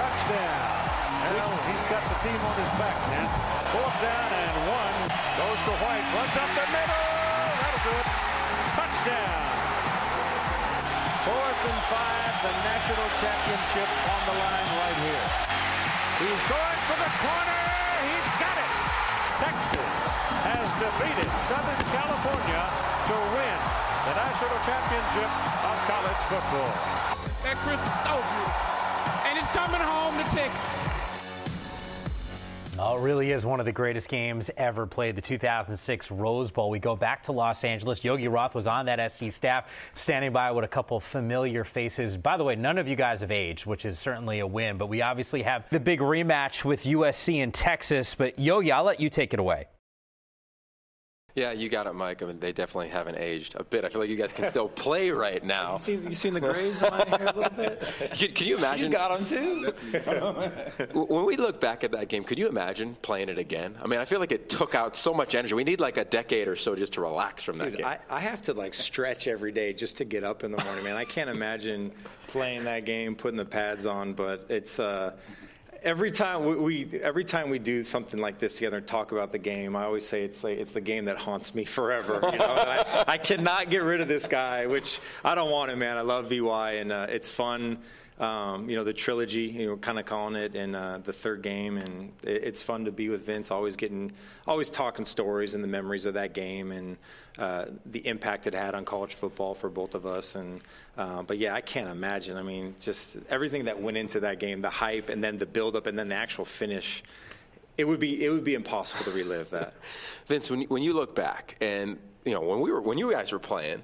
Touchdown. Well, he's got the team on his back now. Fourth down and one. Goes to White. Runs up the middle. That'll do it. Touchdown. Fourth five, the national championship on the line right here. He's going for the corner. He's got it. Texas has defeated Southern California to win the national championship of college football. Experience so beautiful. And it's coming home to Texas. Oh, it really is one of the greatest games ever played, the 2006 Rose Bowl. We go back to Los Angeles. Yogi Roth was on that SC staff, standing by with a couple familiar faces. By the way, none of you guys have aged, which is certainly a win, but we obviously have the big rematch with USC in Texas. But Yogi, I'll let you take it away. Yeah, you got it, Mike. I mean, they definitely haven't aged a bit. I feel like you guys can still play right now. you, seen, you seen the grays on my hair a little bit? Can, can you imagine? You got them too. when we look back at that game, could you imagine playing it again? I mean, I feel like it took out so much energy. We need like a decade or so just to relax from Dude, that game. I, I have to like stretch every day just to get up in the morning, man. I can't imagine playing that game, putting the pads on, but it's. Uh, every time we, we, every time we do something like this together and talk about the game, I always say it's like it's the game that haunts me forever. You know, I, I, cannot get rid of this guy, which I don't want him, man. I love VY, and uh, it's fun um, you know, the trilogy, you know, kind of calling it, and uh, the third game, and it, it's fun to be with Vince. Always getting, always talking stories and the memories of that game, and uh, the impact it had on college football for both of us. And uh, but yeah, I can't imagine. I mean, just everything that went into that game, the hype, and then the build-up, and then the actual finish. It would be it would be impossible to relive that. Vince, when when you look back and you know when we were when you guys were playing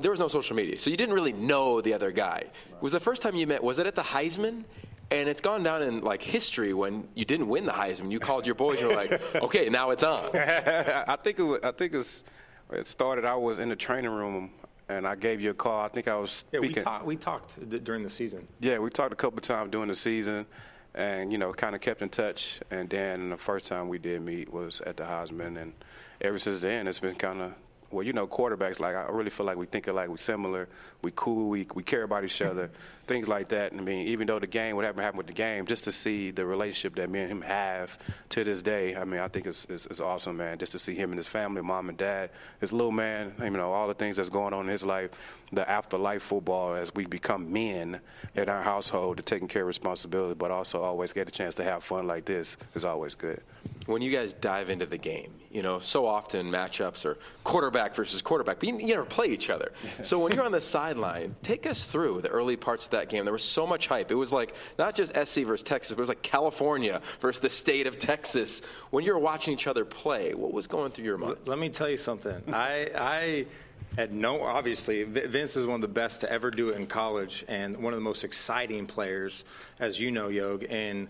there was no social media, so you didn't really know the other guy. Right. Was the first time you met? Was it at the Heisman? And it's gone down in like history when you didn't win the Heisman. You called your boys. You're like, okay, now it's on. I think it. Was, I think it's. It started. I was in the training room and I gave you a call. I think I was speaking. Yeah, we, talk, we talked d- during the season. Yeah, we talked a couple times during the season, and you know, kind of kept in touch. And then the first time we did meet was at the Heisman, and ever since then, it's been kind of well, you know, quarterbacks, like, I really feel like we think alike, we're similar, we cool, we, we care about each other, things like that. I mean, even though the game, whatever happened with the game, just to see the relationship that me and him have to this day, I mean, I think it's, it's, it's awesome, man, just to see him and his family, mom and dad, his little man, you know, all the things that's going on in his life, the afterlife football as we become men in our household, to taking care of responsibility, but also always get a chance to have fun like this is always good. When you guys dive into the game, you know, so often matchups are quarterback quarterback versus quarterback, but you, you never play each other. So when you're on the sideline, take us through the early parts of that game. There was so much hype. It was like not just SC versus Texas, but it was like California versus the state of Texas. When you were watching each other play, what was going through your mind? Let me tell you something. I, I had no, obviously, Vince is one of the best to ever do it in college and one of the most exciting players, as you know, Yog. And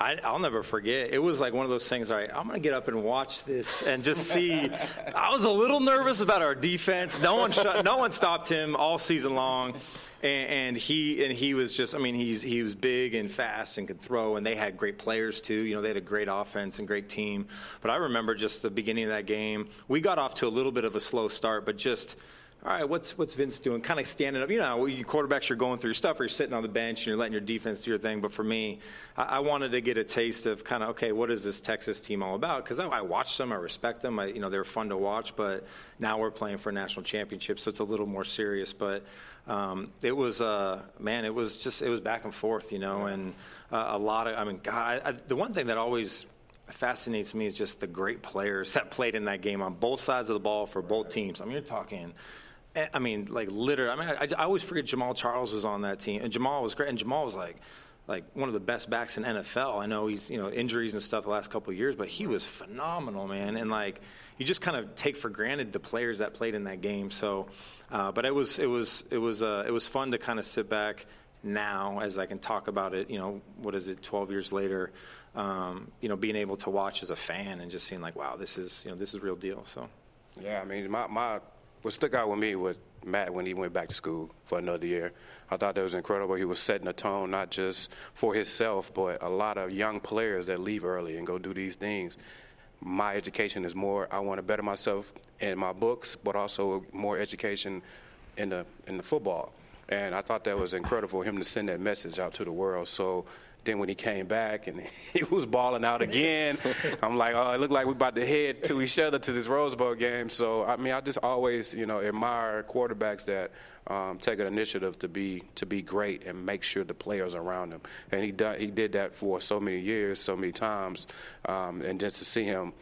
I, will never forget. It was like one of those things. All right, I'm going to get up and watch this and just see. I was a little nervous about our defense. No one, shut, no one stopped him all season long, and, and, he and he was just. I mean, he's he was big and fast and could throw, and they had great players too. You know, they had a great offense and great team. But I remember just the beginning of that game. We got off to a little bit of a slow start, but just all right, what's what's Vince doing? Kind of standing up. You know, you quarterbacks, you're going through your stuff, or you're sitting on the bench and you're letting your defense do your thing. But for me, I, I wanted to get a taste of kind of okay, what is this Texas team all about? Because I, I, watched them, I respect them. I, you know, they're fun to watch. But now we're playing for a national championship, so it's a little more serious. But um, it was, uh, man, it was just it was back and forth, you know, and uh, a lot of. I mean, God, I, the one thing that always fascinates me is just the great players that played in that game on both sides of the ball for both teams. I mean, you're talking I mean, like literally. I mean, I, I, always forget Jamaal Charles was on that team, and Jamaal was great. And Jamaal was like, like one of the best backs in NFL. I know he's you know injuries and stuff the last couple years, but he was phenomenal, man. And like, you just kind of take for granted the players that played in that game. So, uh, but it was it was it was uh, it was fun to kind of sit back now as I can talk about it. You know, what is it? Twelve years later. Um, you know, being able to watch as a fan and just seeing like, wow, this is you know this is real deal. So. Yeah, I mean, my my what stuck out with me was Matt when he went back to school for another year. I thought that was incredible. He was setting a tone not just for himself, but a lot of young players that leave early and go do these things. My education is more. I want to better myself in my books, but also more education in the in the football. And I thought that was incredible him to send that message out to the world. So then when he came back and he was balling out again, I'm like, oh, it looked like we're about to head to each other to this Rose Bowl game. So I mean, I just always, you know, admire quarterbacks that um, take an initiative to be to be great and make sure the players around him. And he done, he did that for so many years, so many times, um, and just to see him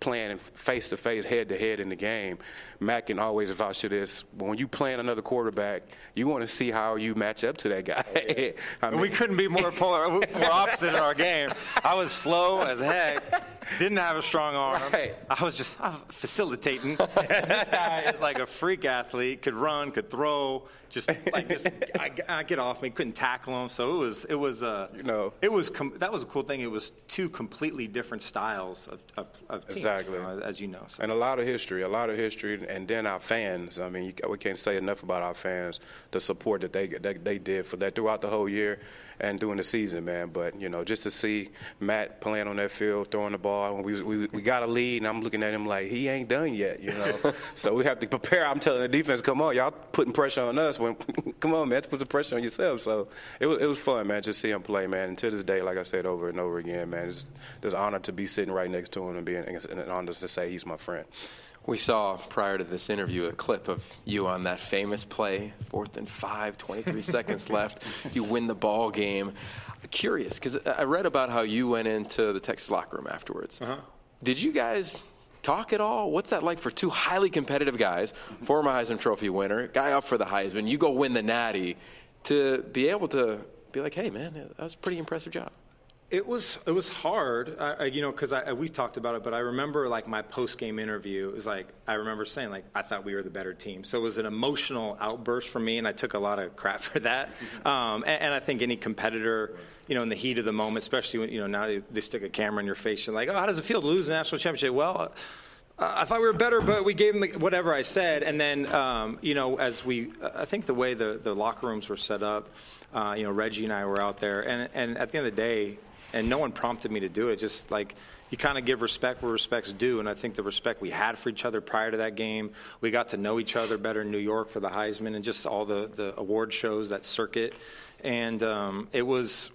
playing face to face, head to head in the game. Matt can always vouch for this. When you playing another quarterback, you want to see how you match up to that guy. I mean, we couldn't be more polar, more opposite in our game. I was slow as heck, didn't have a strong arm. Right. I was just I was facilitating. this guy is like a freak athlete, could run, could throw, just like just I, I get off me, couldn't tackle him. So it was it was uh you know it was com- that was a cool thing. It was two completely different styles of of, of team, exactly you know, as you know. So. And a lot of history, a lot of history, and then our fans. I mean, you, we can't say enough about our fans, the support that they that they did for that throughout the whole year and during the season, man. But you know, just to see Matt playing on that field, throwing the ball, we we, we got a lead, and I'm looking at him like he ain't done yet, you know. so we have to prepare. I'm telling the defense, come on, y'all putting pressure on us. When come on, man, put the pressure on yourself. So it was it was fun, man, just see him play, man. And to this day, like I said over and over again, man, it's an honor to be sitting right next to him and being an honor to say he's my friend. We saw prior to this interview a clip of you on that famous play, fourth and five, 23 seconds left. You win the ball game. Curious, because I read about how you went into the Texas locker room afterwards. Uh-huh. Did you guys talk at all? What's that like for two highly competitive guys, former Heisman Trophy winner, guy up for the Heisman, you go win the Natty, to be able to be like, hey, man, that was a pretty impressive job? It was it was hard, I, you know, because we talked about it. But I remember like my post game interview. It was like I remember saying like I thought we were the better team. So it was an emotional outburst for me, and I took a lot of crap for that. Um, and, and, I think any competitor, you know, in the heat of the moment, especially when you know now they, they stick a camera in your face, you're like, oh, how does it feel to lose the national championship? Well. Uh, I thought we were better, but we gave them the, whatever I said. And then, um, you know, as we, I think the way the, the locker rooms were set up, uh, you know, Reggie and I were out there, and, and at the end of the day, and no one prompted me to do it. Just like you kind of give respect where respect's due, and I think the respect we had for each other prior to that game, we got to know each other better in New York for the Heisman and just all the the award shows that circuit, and um, it was.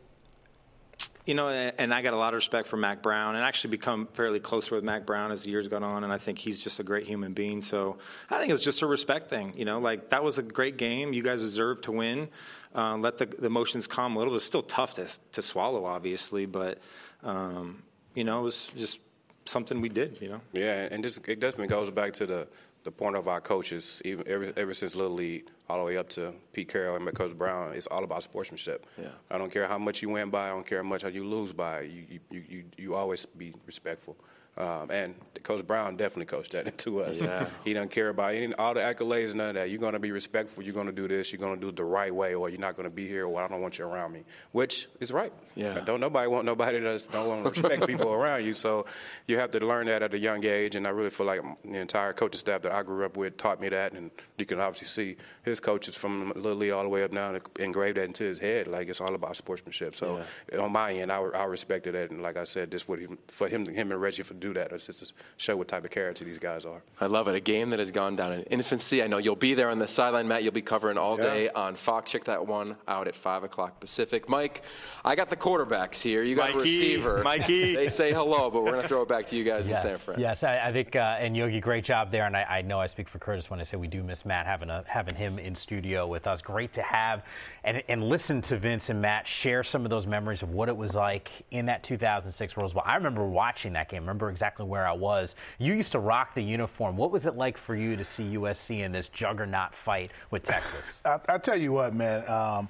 You know, and I got a lot of respect for Mack Brown, and actually become fairly closer with Mack Brown as the years gone on. And I think he's just a great human being. So I think it was just a respect thing. You know, like that was a great game. You guys deserved to win uh, let the, the emotions calm a little. It's still tough to, to swallow, obviously, but um, you know, it was just something we did. You know. Yeah, and just it definitely goes back to the the point of our coaches, even ever, ever since Little League, all the way up to Pete Carroll and Coach Brown, it's all about sportsmanship. Yeah. I don't care how much you win by, I don't care how much you lose by. You you, you, you always be respectful. Um, and Coach Brown definitely coached that into us. Yeah. he doesn't care about any all the accolades, and none of that. You're going to be respectful. You're going to do this. You're going to do it the right way, or you're not going to be here. Or I don't want you around me, which is right. Yeah. Don't nobody want nobody that don't want to respect people around you. So you have to learn that at a young age. And I really feel like the entire coaching staff that I grew up with taught me that. And you can obviously see his coaches from Little League all the way up now to engraved that into his head. Like it's all about sportsmanship. So on my end, I, I respected that. And like I said, this what he, for him, him and Reggie to do that. It's just to show what type of character these guys are. I love it. A game that has gone down in infancy. I know you'll be there on the sideline, Matt. You'll be covering all Yeah. day on Fox. Check that one out at 5 o'clock Pacific. Mike, I got the quarterbacks here. You got a Mikey, receiver. Mikey. they say hello, but we're going to throw it back to you guys Yes, in San Fran. yes, I, I think, uh, and Yogi, great job there. And I, I know I speak for Curtis when I say we do miss Matt having a, having him in studio with us. Great to have and, and listen to Vince and Matt share some of those memories of what it was like in that 2006 Rose Bowl. I remember watching that game. Remember exactly where I was. You used to rock the uniform. What was it like for you to see USC in this juggernaut fight with Texas? I, I tell you what, man. Um,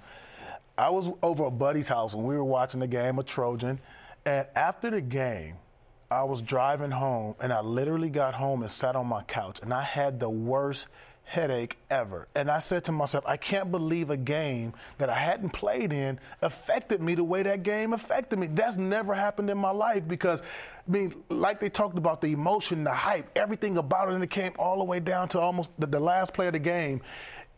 I was over at Buddy's house when we were watching the game of Trojan, and after the game, I was driving home, and I literally got home and sat on my couch, and I had the worst headache ever. And I said to myself, I can't believe a game that I hadn't played in affected me the way that game affected me. That's never happened in my life because, I mean, like they talked about the emotion, the hype, everything about it, and it came all the way down to almost the, the last play of the game.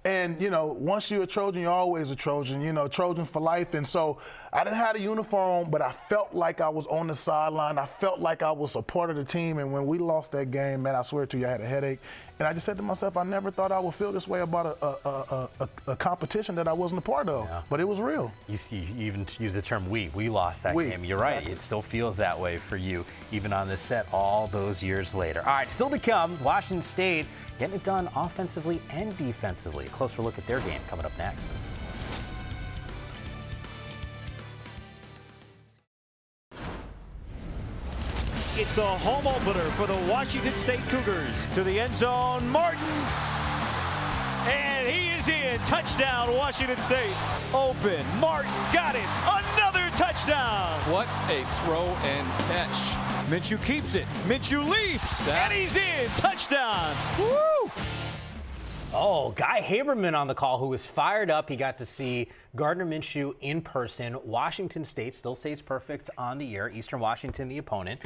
And you know, once you're a Trojan, you're always a Trojan. You know, Trojan for life. And so I didn't have a uniform, but I felt like I was on the sideline. I felt like I was a part of the team. And when we lost that game, man, I swear to you, I had a headache. And I just said to myself, I never thought I would feel this way about a, a, a, a, a competition that I wasn't a part of. But it was real. You, you even use the term we. We lost that We. game. You're right. Exactly. It still feels that way for you, even on this set all those years later. All right, still to come, Washington State getting it done offensively and defensively. A closer look at their game coming up next. It's the home opener for the Washington State Cougars. To the end zone, Martin. And he is in. Touchdown, Washington State. Open. Martin got it. Another touchdown. What a throw and catch. Minshew keeps it. Minshew leaps. And he's in. Touchdown. Woo! Oh, Guy Haberman on the call, who was fired up. He got to see Gardner Minshew in person. Washington State still stays perfect on the year. Eastern Washington, the opponent.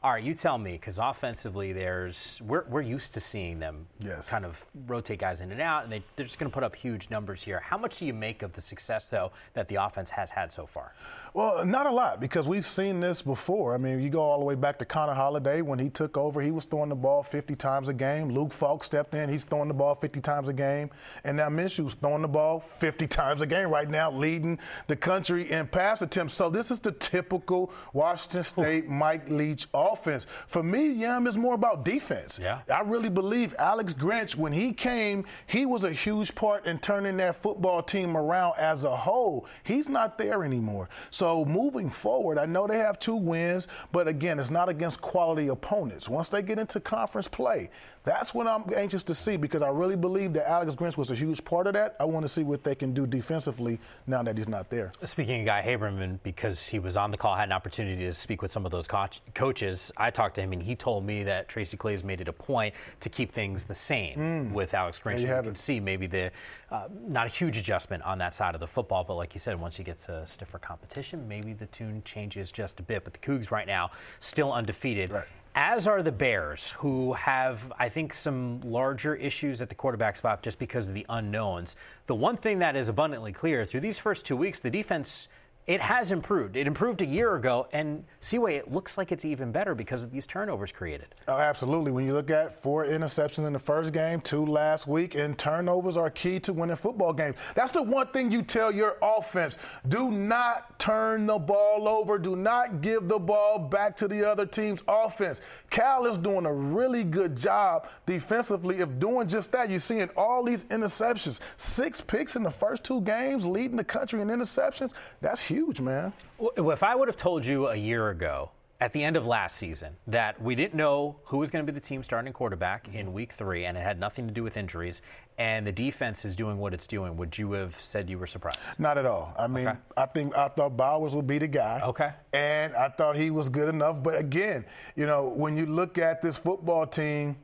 All right, you tell me, because offensively, there's we're, we're used to seeing them Yes. kind of rotate guys in and out, and they, they're just going to put up huge numbers here. How much do you make of the success, though, that the offense has had so far? Well, not a lot because we've seen this before. I mean, you go all the way back to Connor Halliday when he took over, he was throwing the ball 50 times a game. Luke Falk stepped in, he's throwing the ball 50 times a game. And now Minshew's throwing the ball 50 times a game right now, leading the country in pass attempts. So this is the typical Washington State Mike Leach offense. For me, Yam is more about defense. Yeah. I really believe Alex Grinch, when he came, he was a huge part in turning that football team around as a whole. He's not there anymore. So moving forward, I know they have two wins, but again, it's not against quality opponents. Once they get into conference play, that's what I'm anxious to see because I really believe that Alex Grinch was a huge part of that. I want to see what they can do defensively now that he's not there. Speaking of Guy Haberman, because he was on the call, had an opportunity to speak with some of those coach, coaches. I talked to him, and he told me that Tracy Claeys made it a point to keep things the same with Alex Grinch. you You can see maybe the uh, not a huge adjustment on that side of the football, but like you said, once you get to stiffer competition, maybe the tune changes just a bit. But the Cougs right now still undefeated. As are the Bears, who have, I think, some larger issues at the quarterback spot just because of the unknowns. The one thing that is abundantly clear through these first two weeks, the defense it has improved. It improved a year ago, and Seaway, it looks like it's even better because of these turnovers created. Oh, absolutely. When you look at four interceptions in the first game, two last week, and turnovers are key to winning football games. That's the one thing you tell your offense. Do not turn the ball over. Do not give the ball back to the other team's offense. Cal is doing a really good job defensively of doing just that. You're seeing all these interceptions, six picks in the first two games, leading the country in interceptions. That's huge, man. Well, If I would have told you a year ago at the end of last season that we didn't know who was going to be the team starting quarterback in week three, and it had nothing to do with injuries, and the defense is doing what it's doing, would you have said you were surprised? Not at all. I mean, okay. I think I thought Bowers would be the guy. Okay. And I thought he was good enough. But again, you know, when you look at this football team,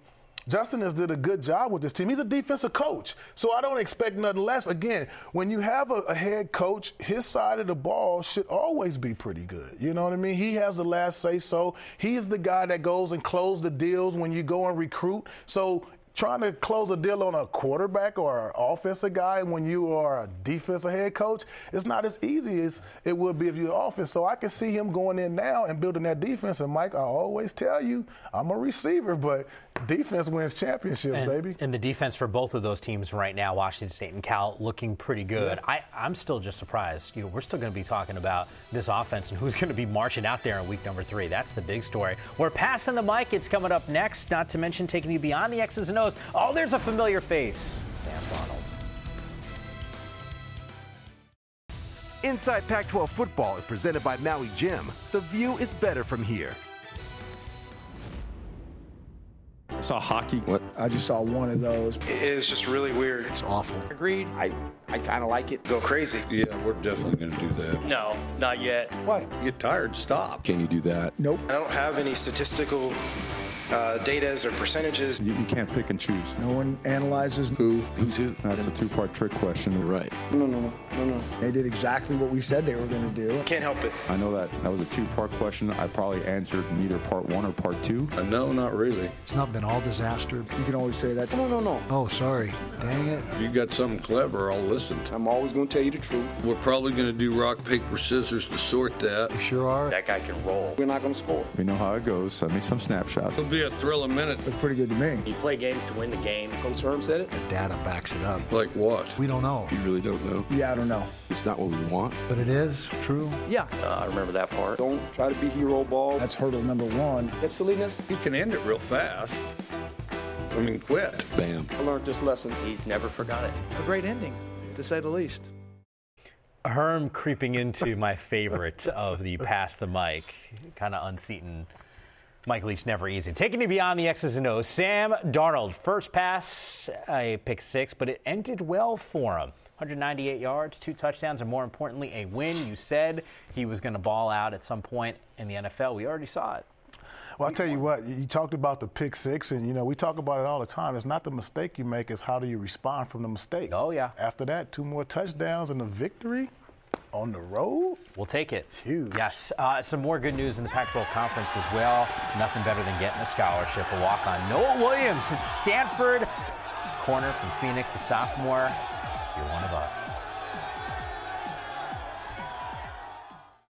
Justin has did a good job with this team. He's a defensive coach, so I don't expect nothing less. Again, when you have a, a, head coach, his side of the ball should always be pretty good. You know what I mean? He has the last say so. He's the guy that goes and close the deals when you go and recruit. So trying to close a deal on a quarterback or an offensive guy when you are a defensive head coach, it's not as easy as it would be if you're offense. So I can see him going in now and building that defense. And Mike, I always tell you, I'm a receiver, but defense wins championships, and, baby. And the defense for both of those teams right now, Washington State and Cal, looking pretty good. Yeah. I, am still just surprised. You know, we're still going to be talking about this offense and who's going to be marching out there in week number three. That's the big story. We're passing the mic. It's coming up next. Not to mention taking you beyond the X's and O's. Oh, there's a familiar face. Sam Darnold. Inside Pac 12 football is presented by Maui Jim. The view is better from here. I saw hockey. What? I just saw one of those. It's just really weird. It's awful. Agreed. I, I kind of like it. Go crazy. Yeah, we're definitely going to do that. No, not yet. Why? Get tired, stop. Can you do that? Nope. I don't have any statistical uh, datas or percentages. You, you, can't pick and choose. No one analyzes who, who's who. That's a two-part trick question. Right. No, no, no, no, no. They did exactly what we said they were going to do. Can't help it. I know that that was a two-part question. I probably answered neither part one or part two. Uh, no, not really. It's not been all disaster. You can always say that. No, no, no. Oh, sorry. Dang it. If you got something clever, I'll listen. I'm always going to tell you the truth. We're probably going to do rock, paper, scissors to sort that. You sure are. That guy can roll. We're not going to score. We know how it goes. Send me some snapshots. It'll be a thrill a minute. Look pretty good to me. You play games to win the game. Coach Herm said it. The data backs it up. Like what? We don't know. You really don't know? Yeah, I don't know. It's not what we want. But it is true. Yeah, uh, I remember that part. Don't try to be hero ball. That's hurdle number one. That's silliness. You can end it real fast. I mean, quit. Bam. I learned this lesson. He's never forgot it. A great ending, to say the least. Herm creeping into my favorite of the pass the mic, kind of unseating Mike Leach never easy. Taking you beyond the X's and O's, Sam Darnold. First pass, a pick six, but it ended well for him. 198 yards, two touchdowns, and more importantly, a win. You said he was going to ball out at some point in the NFL. We already saw it. Well, I'll tell you what, you talked about the pick six, and, you know, we talk about it all the time. It's not the mistake you make, it's how do you respond from the mistake. Oh, yeah. After that, two more touchdowns and a victory on the road? We'll take it. Huge. Yes. Uh, some more good news in the Pac 12 conference as well. Nothing better than getting a scholarship. A walk on Noah Williams at Stanford. Corner from Phoenix, the sophomore. You're one of us.